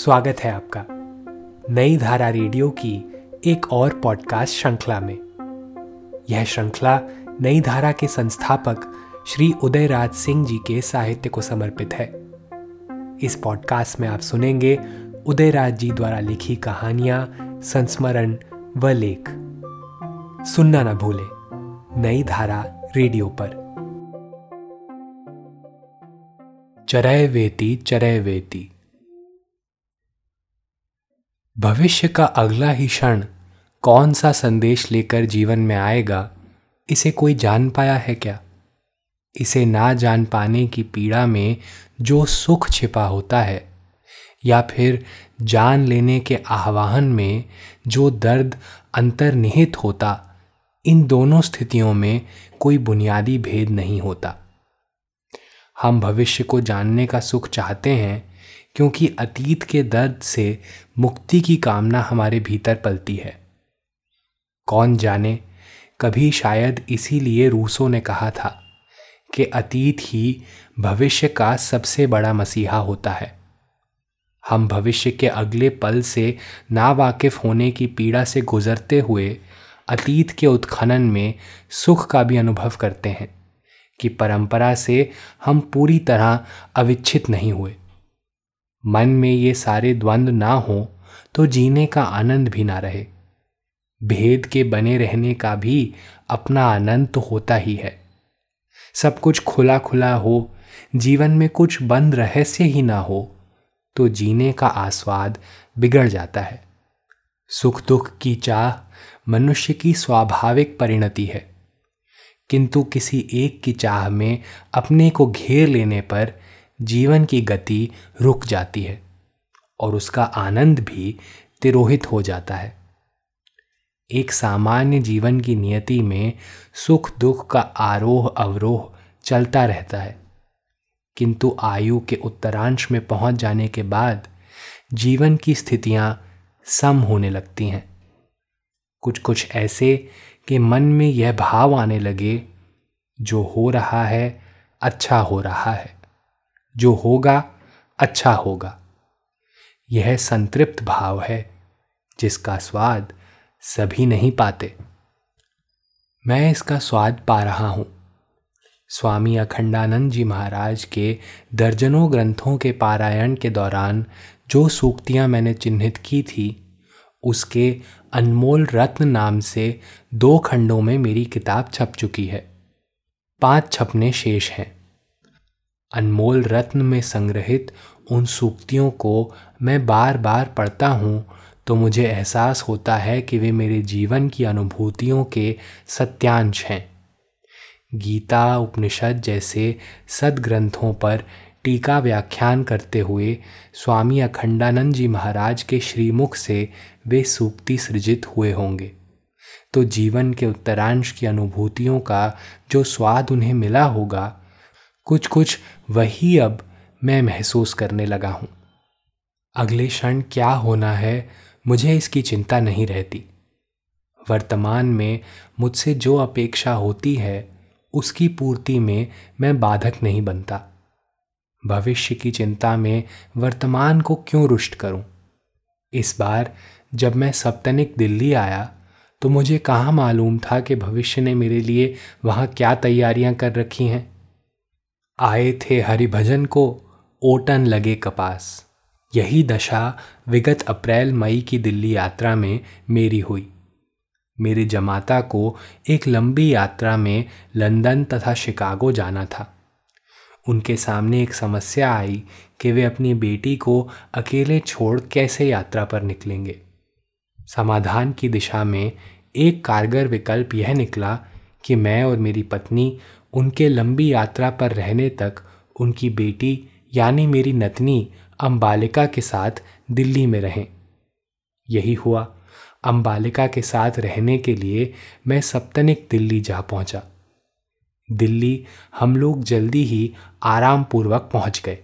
स्वागत है आपका नई धारा रेडियो की एक और पॉडकास्ट श्रृंखला में। यह श्रृंखला नई धारा के संस्थापक श्री उदयराज सिंह जी के साहित्य को समर्पित है। इस पॉडकास्ट में आप सुनेंगे उदयराज जी द्वारा लिखी कहानियाँ, संस्मरण व लेख। सुनना न भूले, नई धारा रेडियो पर। चरय वेती चरय वेती भविष्य का अगला ही क्षण कौन सा संदेश लेकर जीवन में आएगा, इसे कोई जान पाया है क्या? इसे ना जान पाने की पीड़ा में जो सुख छिपा होता है, या फिर जान लेने के आह्वान में जो दर्द अंतर्निहित होता, इन दोनों स्थितियों में कोई बुनियादी भेद नहीं होता। हम भविष्य को जानने का सुख चाहते हैं क्योंकि अतीत के दर्द से मुक्ति की कामना हमारे भीतर पलती है। कौन जाने, कभी शायद इसीलिए रूसो ने कहा था कि अतीत ही भविष्य का सबसे बड़ा मसीहा होता है। हम भविष्य के अगले पल से नावाकिफ होने की पीड़ा से गुजरते हुए अतीत के उत्खनन में सुख का भी अनुभव करते हैं कि परंपरा से हम पूरी तरह अविच्छित नहीं हुए। मन में ये सारे द्वंद्व ना हो तो जीने का आनंद भी ना रहे। भेद के बने रहने का भी अपना आनंद तो होता ही है। सब कुछ खुला खुला हो, जीवन में कुछ बंद रहस्य ही ना हो तो जीने का आस्वाद बिगड़ जाता है। सुख दुख की चाह मनुष्य की स्वाभाविक परिणति है। किंतु किसी एक की चाह में अपने को घेर लेने पर जीवन की गति रुक जाती है और उसका आनंद भी तिरोहित हो जाता है। एक सामान्य जीवन की नियति में सुख दुख का आरोह अवरोह चलता रहता है। किंतु आयु के उत्तरांश में पहुँच जाने के बाद जीवन की स्थितियाँ सम होने लगती हैं। कुछ कुछ ऐसे कि मन में यह भाव आने लगे, जो हो रहा है अच्छा हो रहा है। जो होगा अच्छा होगा। यह संतृप्त भाव है, जिसका स्वाद सभी नहीं पाते। मैं इसका स्वाद पा रहा हूँ। स्वामी अखंडानंद जी महाराज के दर्जनों ग्रंथों के पारायण के दौरान जो सूक्तियाँ मैंने चिन्हित की थी, उसके अनमोल रत्न नाम से दो खंडों में मेरी किताब छप चुकी है। पाँच छपने शेष हैं। अनमोल रत्न में संग्रहित उन सूक्तियों को मैं बार बार पढ़ता हूँ तो मुझे एहसास होता है कि वे मेरे जीवन की अनुभूतियों के सत्यांश हैं। गीता, उपनिषद जैसे सदग्रंथों पर टीका व्याख्यान करते हुए स्वामी अखंडानंद जी महाराज के श्रीमुख से वे सूक्ति सृजित हुए होंगे। तो जीवन के उत्तरांश की अनुभूतियों का जो स्वाद उन्हें मिला होगा कुछ कुछ वही अब मैं महसूस करने लगा हूँ। अगले क्षण क्या होना है, मुझे इसकी चिंता नहीं रहती। वर्तमान में मुझसे जो अपेक्षा होती है, उसकी पूर्ति में मैं बाधक नहीं बनता। भविष्य की चिंता में वर्तमान को क्यों रुष्ट करूँ? इस बार जब मैं सप्तनिक दिल्ली आया तो मुझे कहाँ मालूम था कि भविष्य ने मेरे लिए वहाँ क्या तैयारियाँ कर रखी हैं? आए थे हरिभजन को ओटन लगे कपास। यही दशा विगत अप्रैल मई की दिल्ली यात्रा में मेरी हुई। मेरे जमाता को एक लंबी यात्रा में लंदन तथा शिकागो जाना था। उनके सामने एक समस्या आई कि वे अपनी बेटी को अकेले छोड़ कैसे यात्रा पर निकलेंगे। समाधान की दिशा में एक कारगर विकल्प यह निकला कि मैं और मेरी पत्नी उनके लंबी यात्रा पर रहने तक उनकी बेटी, यानी मेरी नतनी अम्बालिका के साथ दिल्ली में रहें। यही हुआ। अम्बालिका के साथ रहने के लिए मैं सप्तनिक दिल्ली जा पहुँचा। दिल्ली हम लोग जल्दी ही आराम पूर्वक पहुँच गए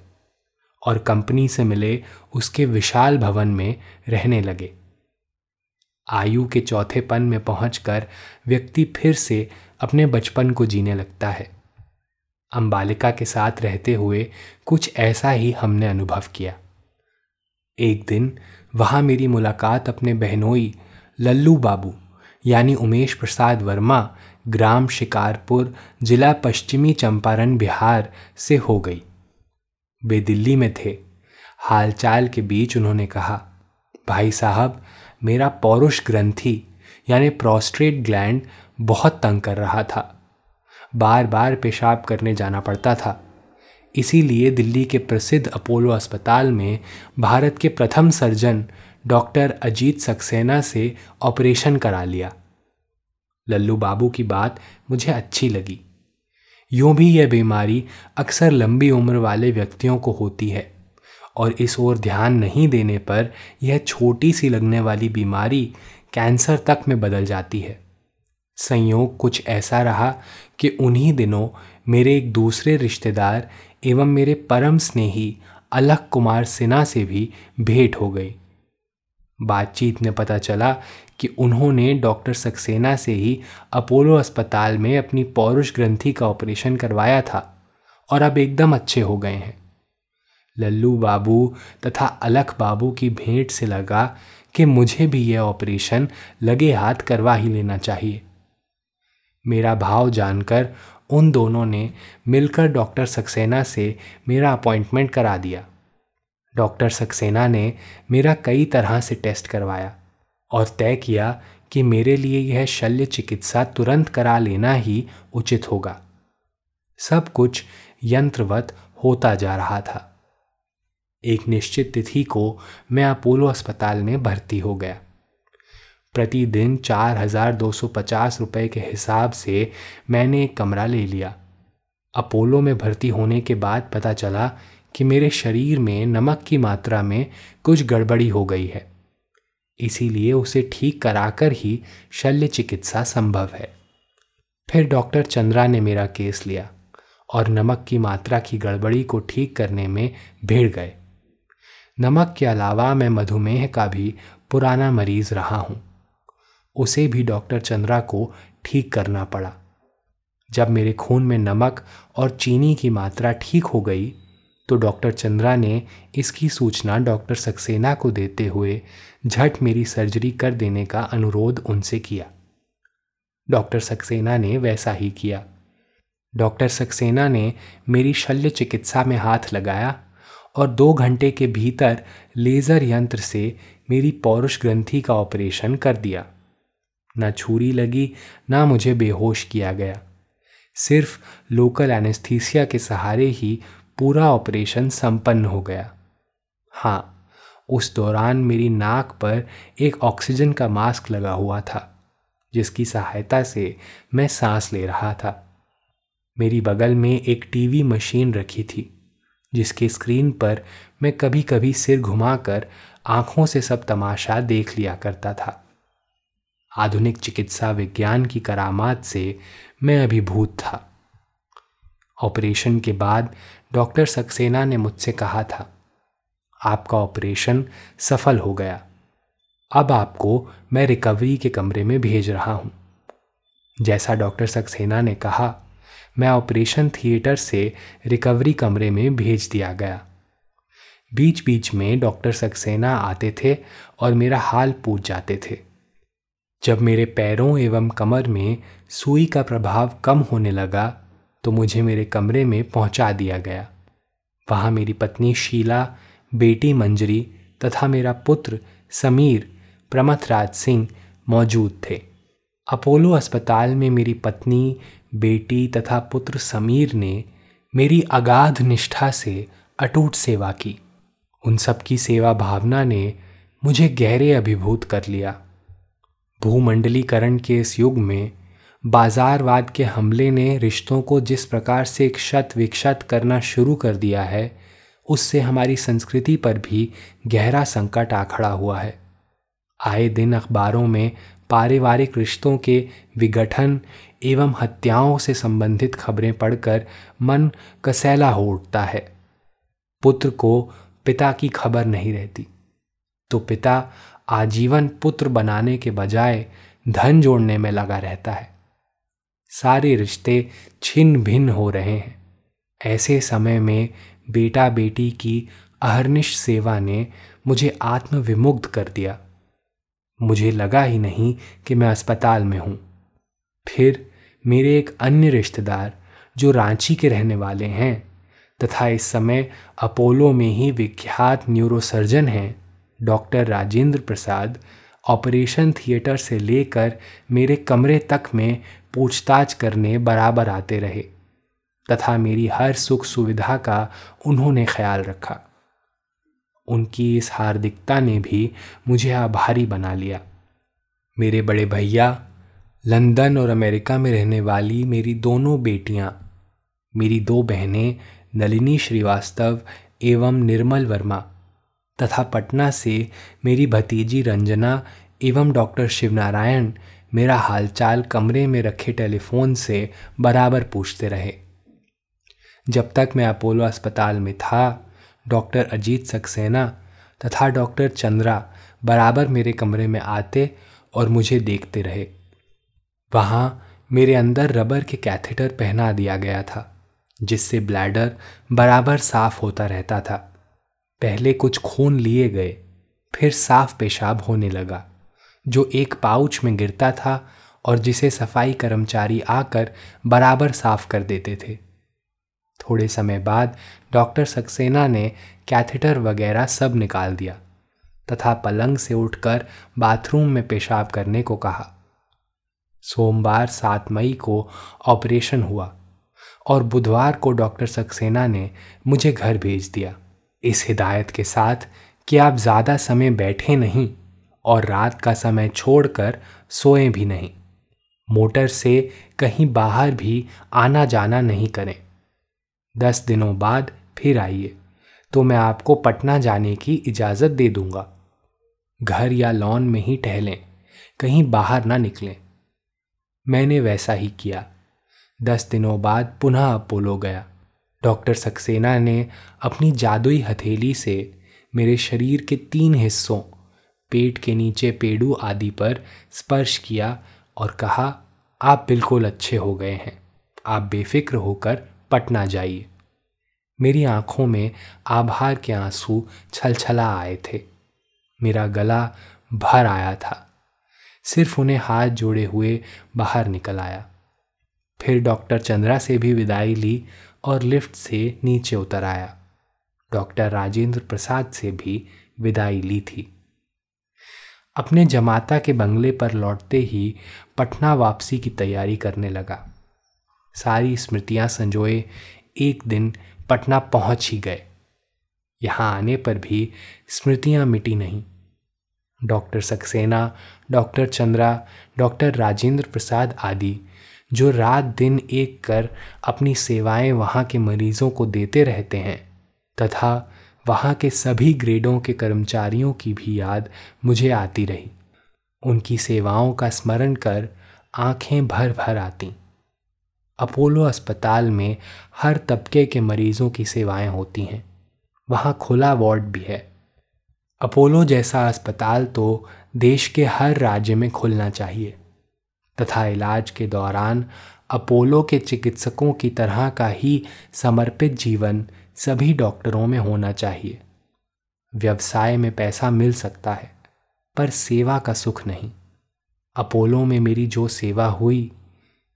और कंपनी से मिले उसके विशाल भवन में रहने लगे। आयु के चौथेपन में पहुंचकर व्यक्ति फिर से अपने बचपन को जीने लगता है। अम्बालिका के साथ रहते हुए कुछ ऐसा ही हमने अनुभव किया। एक दिन वहाँ मेरी मुलाकात अपने बहनोई लल्लू बाबू, यानी उमेश प्रसाद वर्मा, ग्राम शिकारपुर, जिला पश्चिमी चंपारण, बिहार से हो गई। वे दिल्ली में थे। हालचाल के बीच उन्होंने कहा, भाई साहब, मेरा पौरुष ग्रंथि, यानी प्रोस्ट्रेट ग्लैंड बहुत तंग कर रहा था। बार बार पेशाब करने जाना पड़ता था। इसीलिए दिल्ली के प्रसिद्ध अपोलो अस्पताल में भारत के प्रथम सर्जन डॉक्टर अजीत सक्सेना से ऑपरेशन करा लिया। लल्लू बाबू की बात मुझे अच्छी लगी। यूँ भी यह बीमारी अक्सर लंबी उम्र वाले व्यक्तियों को होती है और इस ओर ध्यान नहीं देने पर यह छोटी सी लगने वाली बीमारी कैंसर तक में बदल जाती है। संयोग कुछ ऐसा रहा कि उन्हीं दिनों मेरे एक दूसरे रिश्तेदार एवं मेरे परम स्नेही अलख कुमार सिन्हा से भी भेंट हो गई। बातचीत में पता चला कि उन्होंने डॉक्टर सक्सेना से ही अपोलो अस्पताल में अपनी पौरुष ग्रंथि का ऑपरेशन करवाया था और अब एकदम अच्छे हो गए हैं। लल्लू बाबू तथा अलख बाबू की भेंट से लगा कि मुझे भी यह ऑपरेशन लगे हाथ करवा ही लेना चाहिए। मेरा भाव जानकर उन दोनों ने मिलकर डॉक्टर सक्सेना से मेरा अपॉइंटमेंट करा दिया। डॉक्टर सक्सेना ने मेरा कई तरह से टेस्ट करवाया और तय किया कि मेरे लिए यह शल्य चिकित्सा तुरंत करा लेना ही उचित होगा। सब कुछ यंत्रवत होता जा रहा था। एक निश्चित तिथि को मैं अपोलो अस्पताल में भर्ती हो गया। प्रतिदिन चार हज़ार दो सौ पचास रुपये के हिसाब से मैंने एक कमरा ले लिया। अपोलो में भर्ती होने के बाद पता चला कि मेरे शरीर में नमक की मात्रा में कुछ गड़बड़ी हो गई है। इसीलिए उसे ठीक कराकर ही शल्य चिकित्सा संभव है। फिर डॉक्टर चंद्रा ने मेरा केस लिया और नमक की मात्रा की गड़बड़ी को ठीक करने में भिड़ गए। नमक के अलावा मैं मधुमेह का भी पुराना मरीज़ रहा हूँ। उसे भी डॉक्टर चंद्रा को ठीक करना पड़ा। जब मेरे खून में नमक और चीनी की मात्रा ठीक हो गई तो डॉक्टर चंद्रा ने इसकी सूचना डॉक्टर सक्सेना को देते हुए झट मेरी सर्जरी कर देने का अनुरोध उनसे किया। डॉक्टर सक्सेना ने वैसा ही किया। डॉक्टर सक्सेना ने मेरी शल्य चिकित्सा में हाथ लगाया और दो घंटे के भीतर लेज़र यंत्र से मेरी पौरुष ग्रंथि का ऑपरेशन कर दिया। ना छुरी लगी, ना मुझे बेहोश किया गया। सिर्फ़ लोकल एनेस्थीसिया के सहारे ही पूरा ऑपरेशन संपन्न हो गया। हाँ उस दौरान मेरी नाक पर एक ऑक्सीजन का मास्क लगा हुआ था, जिसकी सहायता से मैं सांस ले रहा था। मेरी बगल में एक टीवी मशीन रखी थी, जिसके स्क्रीन पर मैं कभी कभी सिर घुमाकर आँखों से सब तमाशा देख लिया करता था। आधुनिक चिकित्सा विज्ञान की करामात से मैं अभिभूत था। ऑपरेशन के बाद डॉक्टर सक्सेना ने मुझसे कहा था, आपका ऑपरेशन सफल हो गया। अब आपको मैं रिकवरी के कमरे में भेज रहा हूँ। जैसा डॉक्टर सक्सेना ने कहा, मैं ऑपरेशन थिएटर से रिकवरी कमरे में भेज दिया गया। बीच बीच में डॉक्टर सक्सेना आते थे और मेरा हाल पूछ जाते थे। जब मेरे पैरों एवं कमर में सुई का प्रभाव कम होने लगा तो मुझे मेरे कमरे में पहुँचा दिया गया। वहाँ मेरी पत्नी शीला, बेटी मंजरी तथा मेरा पुत्र समीर प्रमथराज सिंह मौजूद थे। अपोलो अस्पताल में मेरी पत्नी, बेटी तथा पुत्र समीर ने मेरी अगाध निष्ठा से अटूट सेवा की। उन सब की सेवा भावना ने मुझे गहरे अभिभूत कर लिया। भूमंडलीकरण के इस युग में, बाजारवाद के हमले ने रिश्तों को जिस प्रकार से क्षत विक्षत करना शुरू कर दिया है, उससे हमारी संस्कृति पर भी गहरा संकट आ खड़ा हुआ है। आए दिन अखबारों में पारिवारिक रिश्तों के विघटन एवं हत्याओं से संबंधित खबरें पढ़कर मन कसैला हो उठता है। पुत्र को पिता की खबर नहीं रहती तो पिता आजीवन पुत्र बनाने के बजाय धन जोड़ने में लगा रहता है। सारे रिश्ते छिन्न भिन्न हो रहे हैं। ऐसे समय में बेटा बेटी की अहरनिश सेवा ने मुझे आत्मविमुग्ध कर दिया। मुझे लगा ही नहीं कि मैं अस्पताल में हूँ। फिर मेरे एक अन्य रिश्तेदार, जो रांची के रहने वाले हैं, तथा इस समय अपोलो में ही विख्यात न्यूरोसर्जन हैं doctor Rajendra Prasad operation theatre से लेकर मेरे कमरे तक में पूछताछ करने बराबर आते रहे, तथा मेरी हर सुख सुविधा का उन्होंने ख्याल रखा। उनकी इस हार्दिकता ने भी मुझे आभारी बना लिया। मेरे बड़े भैया, लंदन और अमेरिका में रहने वाली मेरी दोनों बेटियाँ, मेरी दो बहनें नलिनी श्रीवास्तव एवं निर्मल वर्मा तथा पटना से मेरी भतीजी रंजना एवं डॉक्टर शिवनारायण मेरा हालचाल कमरे में रखे टेलीफोन से बराबर पूछते रहे। जब तक मैं अपोलो अस्पताल में था, डॉक्टर अजीत सक्सेना तथा डॉक्टर चंद्रा बराबर मेरे कमरे में आते और मुझे देखते रहे। वहाँ मेरे अंदर रबर के कैथेटर पहना दिया गया था, जिससे ब्लैडर बराबर साफ़ होता रहता था। पहले कुछ खून लिए गए, फिर साफ़ पेशाब होने लगा, जो एक पाउच में गिरता था और जिसे सफ़ाई कर्मचारी आकर बराबर साफ़ कर देते थे। थोड़े समय बाद डॉक्टर सक्सेना ने कैथेटर वगैरह सब निकाल दिया, तथा पलंग से उठकर बाथरूम में पेशाब करने को कहा। सोमवार सात मई को ऑपरेशन हुआ और बुधवार को डॉक्टर सक्सेना ने मुझे घर भेज दिया। इस हिदायत के साथ कि आप ज़्यादा समय बैठे नहीं और रात का समय छोड़कर सोए भी नहीं। मोटर से कहीं बाहर भी आना जाना नहीं करें। दस दिनों बाद फिर आइए तो मैं आपको पटना जाने की इजाज़त दे दूँगा। घर या लॉन में ही टहलें, कहीं बाहर ना निकलें। मैंने वैसा ही किया। दस दिनों बाद पुनः अपोलो गया। डॉक्टर सक्सेना ने अपनी जादुई हथेली से मेरे शरीर के तीन हिस्सों, पेट के नीचे पेड़ू आदि पर स्पर्श किया और कहा, आप बिल्कुल अच्छे हो गए हैं। आप बेफिक्र होकर पटना जाइए मेरी आँखों में आभार के आँसू छलछला आए थे। मेरा गला भर आया था। सिर्फ़ उन्हें हाथ जोड़े हुए बाहर निकल आया। फिर डॉक्टर चंद्रा से भी विदाई ली और लिफ्ट से नीचे उतर आया। डॉक्टर राजेंद्र प्रसाद से भी विदाई ली थी। अपने जमाता के बंगले पर लौटते ही पटना वापसी की तैयारी करने लगा। सारी स्मृतियाँ संजोए एक दिन पटना पहुँच ही गए। यहाँ आने पर भी स्मृतियाँ मिटी नहीं। Doctor Saxena, doctor Chandra, doctor Rajendra Prasad आदि जो रात दिन एक कर अपनी सेवाएँ वहाँ के मरीजों को देते रहते हैं। तथा वहाँ के सभी ग्रेडों के कर्मचारियों की भी याद मुझे आती रही। उनकी सेवाओं का स्मरण कर आँखें भर भर आती। अपोलो अस्पताल में हर तबके के मरीजों की सेवाएँ होती हैं। वहाँ खुला वार्ड भी है। अपोलो जैसा अस्पताल तो देश के हर राज्य में खुलना चाहिए। तथा इलाज के दौरान अपोलो के चिकित्सकों की तरह का ही समर्पित जीवन सभी डॉक्टरों में होना चाहिए। व्यवसाय में पैसा मिल सकता है, पर सेवा का सुख नहीं। अपोलो में मेरी जो सेवा हुई,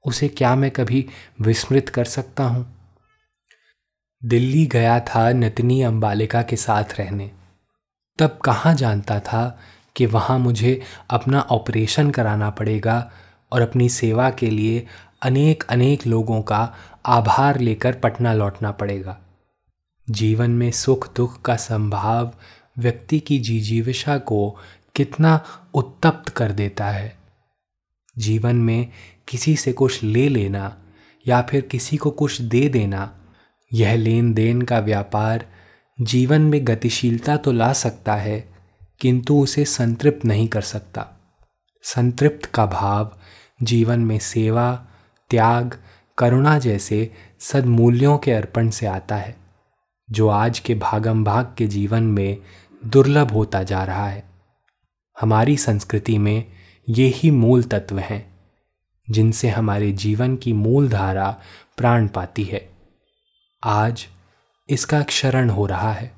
उसे क्या मैं कभी विस्मृत कर सकता हूँ? दिल्ली गया था नतनी अंबालिका के साथ रहने। तब कहाँ जानता था कि वहाँ मुझे अपना ऑपरेशन कराना पड़ेगा और अपनी सेवा के लिए अनेक अनेक लोगों का आभार लेकर पटना लौटना पड़ेगा। जीवन में सुख दुख का संभाव व्यक्ति की जीजीविषा को कितना उत्तप्त कर देता है। जीवन में किसी से कुछ ले लेना या फिर किसी को कुछ दे देना, यह लेन देन का व्यापार जीवन में गतिशीलता तो ला सकता है, किंतु उसे संतृप्त नहीं कर सकता। संतृप्त का भाव जीवन में सेवा, त्याग, करुणा जैसे सदमूल्यों के अर्पण से आता है, जो आज के भागम भाग के जीवन में दुर्लभ होता जा रहा है। हमारी संस्कृति में ये ही मूल तत्व हैं, जिनसे हमारे जीवन की मूल धारा प्राण पाती है। आज इसका क्षरण हो रहा है।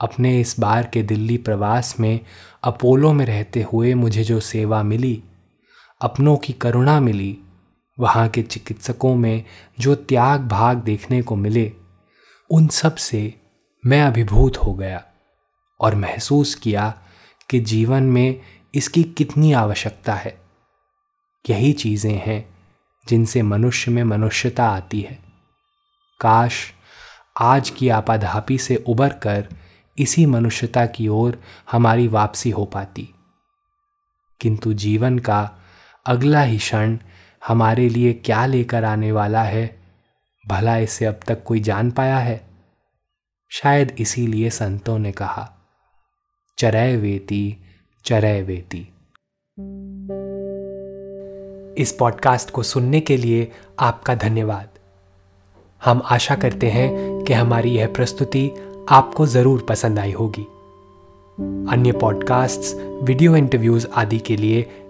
अपने इस बार के दिल्ली प्रवास में अपोलो में रहते हुए मुझे जो सेवा मिली अपनों की करुणा मिली। वहाँ के चिकित्सकों में जो त्याग भाग देखने को मिले, उन सबसे मैं अभिभूत हो गया और महसूस किया कि जीवन में इसकी कितनी आवश्यकता है। यही चीज़ें हैं जिनसे मनुष्य में मनुष्यता आती है। काश आज की आपाधापी से उबर कर इसी मनुष्यता की ओर हमारी वापसी हो पाती। किंतु जीवन का अगला ही क्षण हमारे लिए क्या लेकर आने वाला है? भला इसे अब तक कोई जान पाया है? शायद इसीलिए संतों ने कहा चरय वेती चरय वेती. इस पॉडकास्ट को सुनने के लिए आपका धन्यवाद। हम आशा करते हैं कि हमारी यह प्रस्तुति आपको ज़रूर पसंद आई होगी। अन्य पॉडकास्ट्स, वीडियो इंटरव्यूज़ आदि के लिए